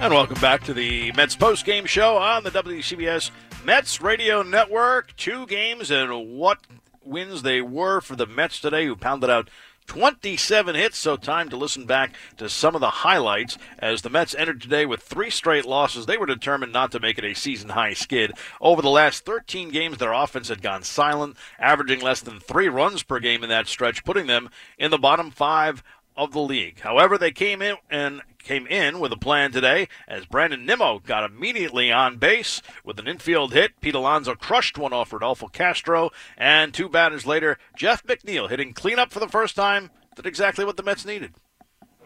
And welcome back to the Mets post game show on the WCBS Mets Radio Network. Two games and what wins they were for the Mets today, who pounded out 27 hits, so time to listen back to some of the highlights. As the Mets entered today with three straight losses, they were determined not to make it a season high skid. Over the last 13 games, their offense had gone silent, averaging less than three runs per game in that stretch, putting them in the bottom five of the league. However, they came in and came in with a plan today as Brandon Nimmo got immediately on base with an infield hit. Pete Alonso crushed one off Rodolfo Castro, and two batters later, Jeff McNeil hitting cleanup for the first time did exactly what the Mets needed.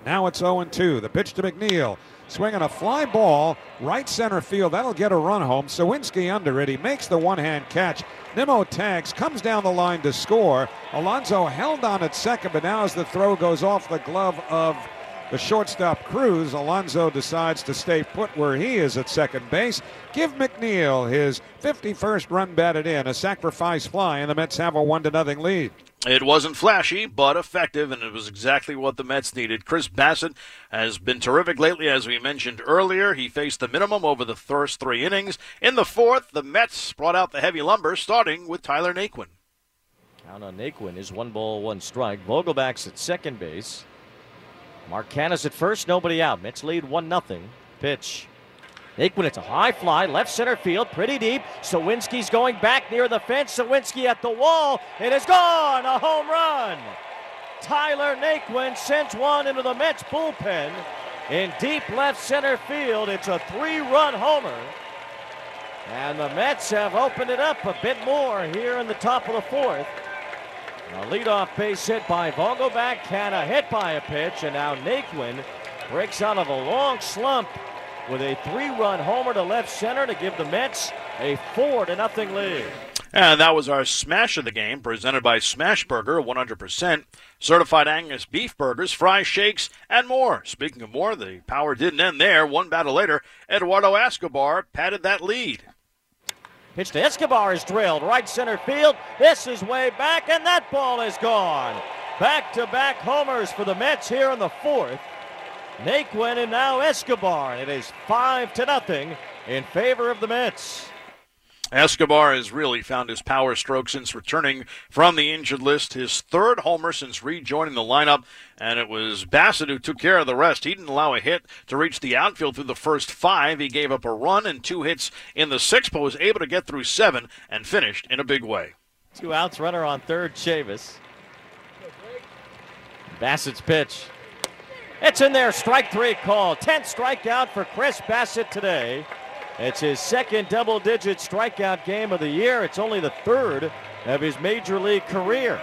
Now it's 0 2. The pitch to McNeil. Swinging a fly ball, right center field. That'll get a run home. Suwinski under it. He makes the one hand catch. Nimmo tags, comes down the line to score. Alonso held on at second, but now as the throw goes off the glove of the shortstop Cruz, Alonso decides to stay put where he is at second base. Give McNeil his 51st run batted in, a sacrifice fly, and the Mets have a 1 to nothing lead. It wasn't flashy, but effective, and it was exactly what the Mets needed. Chris Bassitt has been terrific lately, as we mentioned earlier. He faced the minimum over the first three innings. In the fourth, the Mets brought out the heavy lumber, starting with Tyler Naquin. Count on Naquin is one ball, one strike. Vogelbach's at second base. Mark Canha's at first, nobody out. Mets lead 1 0. Pitch. Naquin, it's a high fly, left center field, pretty deep. Suwinski's going back near the fence. Suwinski at the wall. It is gone. A home run. Tyler Naquin sends one into the Mets bullpen in deep left center field. It's a three run homer. And the Mets have opened it up a bit more here in the top of the fourth. A leadoff base hit by Vogelbach, Canha hit by a pitch, and now Naquin breaks out of a long slump with a three-run homer to left center to give the Mets a four to nothing lead. And that was our smash of the game, presented by Smashburger, 100% certified Angus beef burgers, fries, shakes, and more. Speaking of more, the power didn't end there. One battle later, Eduardo Escobar padded that lead. Pitch to Escobar is drilled right center field. This is way back, and that ball is gone. Back to back homers for the Mets here in the fourth. Naquin and now Escobar. It is five to nothing in favor of the Mets. Escobar has really found his power stroke since returning from the injured list. His third homer since rejoining the lineup, and it was Bassitt who took care of the rest. He didn't allow a hit to reach the outfield through the first five. He gave up a run and two hits in the sixth, but was able to get through seven and finished in a big way. Two outs, runner on third, Chavis. Bassitt's pitch. It's in there, strike three call. 10th strikeout for Chris Bassitt today. It's his second double digit strikeout game of the year. It's only the third of his major league career.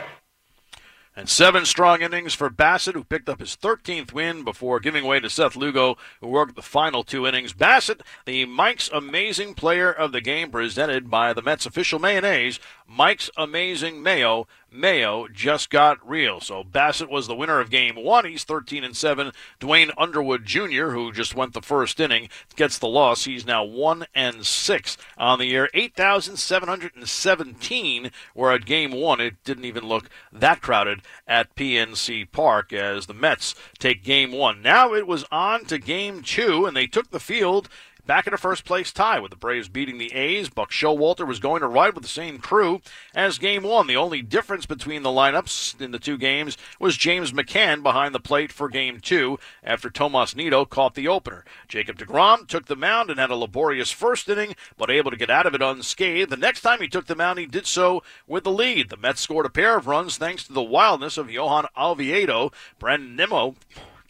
And seven strong innings for Bassitt, who picked up his 13th win before giving way to Seth Lugo, who worked the final two innings. Bassitt, the Mike's Amazing Player of the Game, presented by the Mets official mayonnaise, Mike's Amazing Mayo. Mayo just got real. So Bassitt was the winner of game one. He's 13 and 7. Duane Underwood Jr., who just went the first inning, gets the loss. He's now 1 and 6 on the year. 8,717 were at game one. It didn't even look that crowded at PNC Park as the Mets take game one. Now it was on to game two, and they took the field back in a first place tie with the Braves beating the A's. Buck Showalter was going to ride with the same crew as game one. The only difference between the lineups in the two games was James McCann behind the plate for game two after Tomas Nido caught the opener. Jacob DeGrom took the mound and had a laborious first inning, but able to get out of it unscathed. The next time he took the mound, he did so with the lead. The Mets scored a pair of runs thanks to the wildness of Johan Oviedo. Brandon Nimmo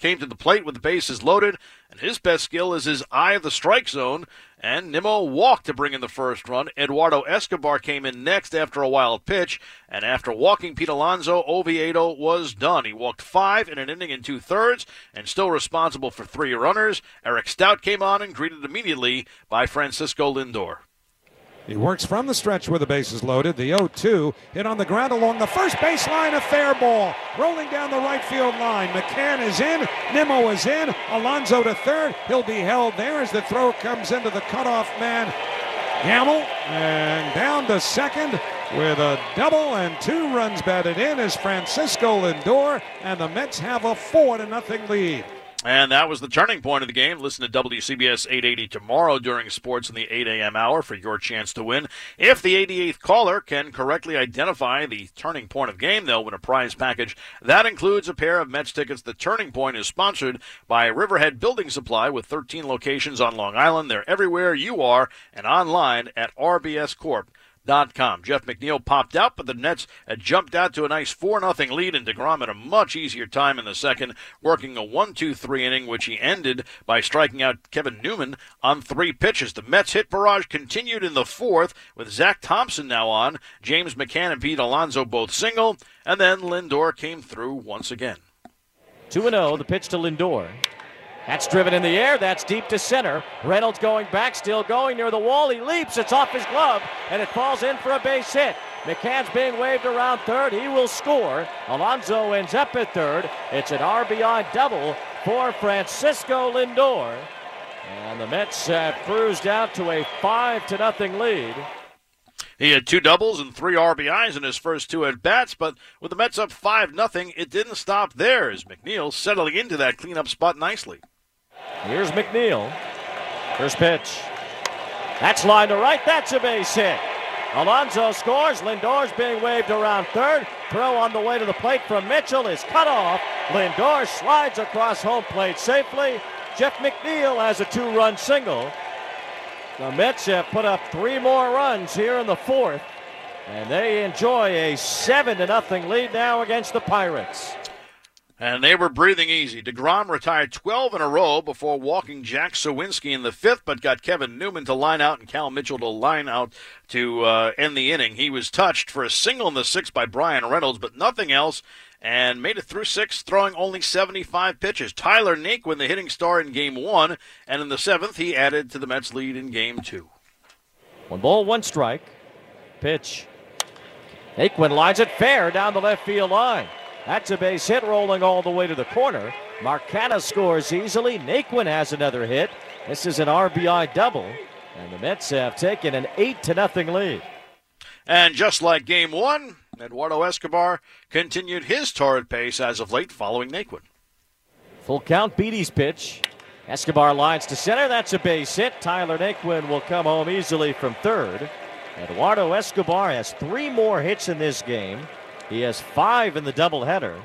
came to the plate with the bases loaded, and his best skill is his eye of the strike zone. And Nimmo walked to bring in the first run. Eduardo Escobar came in next after a wild pitch, and after walking Pete Alonso, Oviedo was done. He walked five in an inning and two thirds, and still responsible for three runners. Eric Stout came on and greeted immediately by Francisco Lindor. He works from the stretch where the bases loaded. The 0 2 hit on the ground along the first baseline, a fair ball. Rolling down the right field line. McCann is in. Nimmo is in. Alonso to third. He'll be held there as the throw comes into the cutoff man. Gamble and down to second with a double and two runs batted in is Francisco Lindor, and the Mets have a four to nothing lead. And that was the turning point of the game. Listen to WCBS 880 tomorrow during sports in the 8 a.m. hour for your chance to win. If the 88th caller can correctly identify the turning point of game, they'll win a prize package. That includes a pair of Mets tickets. The turning point is sponsored by Riverhead Building Supply with 13 locations on Long Island. They're everywhere you are and online at RBS Corp. Com. Jeff McNeil popped out, but the Mets had jumped out to a nice 4 0 lead, and DeGrom had a much easier time in the second, working a 1 2 3 inning, which he ended by striking out Kevin Newman on three pitches. The Mets hit barrage continued in the fourth, with Zach Thompson now on, James McCann and Pete Alonso both single, and then Lindor came through once again. 2 0, the pitch to Lindor. That's driven in the air. That's deep to center. Reynolds going back, still going near the wall. He leaps. It's off his glove, and it falls in for a base hit. McCann's being waved around third. He will score. Alonso ends up at third. It's an RBI double for Francisco Lindor. And the Mets have cruised out to a five to nothing lead. He had two doubles and three RBIs in his first two at bats, but with the Mets up five nothing, it didn't stop there as McNeil settling into that cleanup spot nicely. Here's McNeil. First pitch. That's line to right. That's a base hit. Alonso scores. Lindor's being waved around third. Throw on the way to the plate from Mitchell is cut off. Lindor slides across home plate safely. Jeff McNeil has a two run single. The Mets have put up three more runs here in the fourth, and they enjoy a 7 to nothing lead now against the Pirates. And they were breathing easy. DeGrom retired 12 in a row before walking Jack Suwinski in the fifth, but got Kevin Newman to line out and Cal Mitchell to line out to uh, end the inning. He was touched for a single in the sixth by Bryan Reynolds, but nothing else, and made it through six, throwing only 75 pitches. Tyler Naquin, the hitting star in game one, and in the seventh, he added to the Mets' lead in game two. One ball, one strike. Pitch. Naquin lines it fair down the left field line. That's a base hit rolling all the way to the corner. Mark Canha scores easily. Naquin has another hit. This is an RBI double. And the Mets have taken an 8 to nothing lead. And just like game one, Eduardo Escobar continued his torrid pace as of late following Naquin. Full count, Beede's pitch. Escobar lines to center. That's a base hit. Tyler Naquin will come home easily from third. Eduardo Escobar has three more hits in this game. He has five in the doubleheader,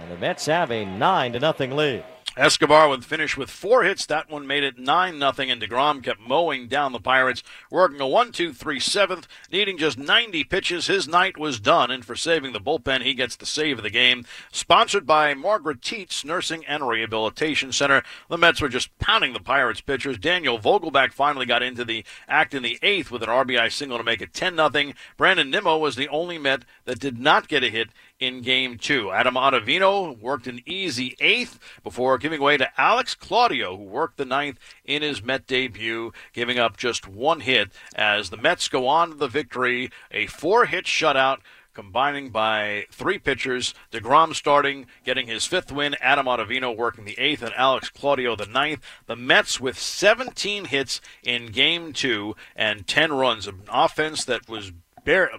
and the Mets have a nine to nothing lead. Escobar would finish with four hits. That one made it 9 nothing, and DeGrom kept mowing down the Pirates, working a 1 2 3 seventh, needing just 90 pitches. His night was done, and for saving the bullpen, he gets the save of the game. Sponsored by Margaret Tietz Nursing and Rehabilitation Center, the Mets were just pounding the Pirates pitchers. Daniel Vogelbach finally got into the act in the eighth with an RBI single to make it 10 nothing. Brandon Nimmo was the only Met that did not get a hit in game two. Adam Ottavino worked an easy eighth before giving way to Alex Claudio, who worked the ninth in his Met debut, giving up just one hit as the Mets go on to the victory. A four hit shutout combining by three pitchers. DeGrom starting, getting his fifth win. Adam Ottavino working the eighth, and Alex Claudio the ninth. The Mets with 17 hits in game two and 10 runs. An offense that was bare,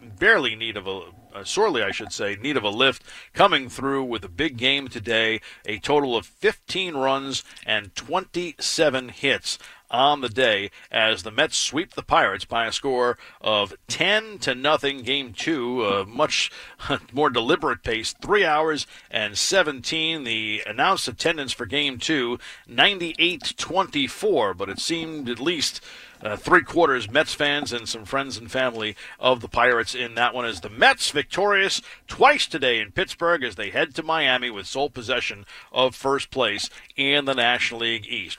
barely need of a uh, sorely, I should say, need of a lift, coming through with a big game today. A total of 15 runs and 27 hits. On the day as the Mets sweep the Pirates by a score of 10 to nothing. Game two, a much more deliberate pace, three hours and 17. The announced attendance for game two, 98 24, but it seemed at least uh, three quarters Mets fans and some friends and family of the Pirates in that one as the Mets victorious twice today in Pittsburgh as they head to Miami with sole possession of first place in the National League East.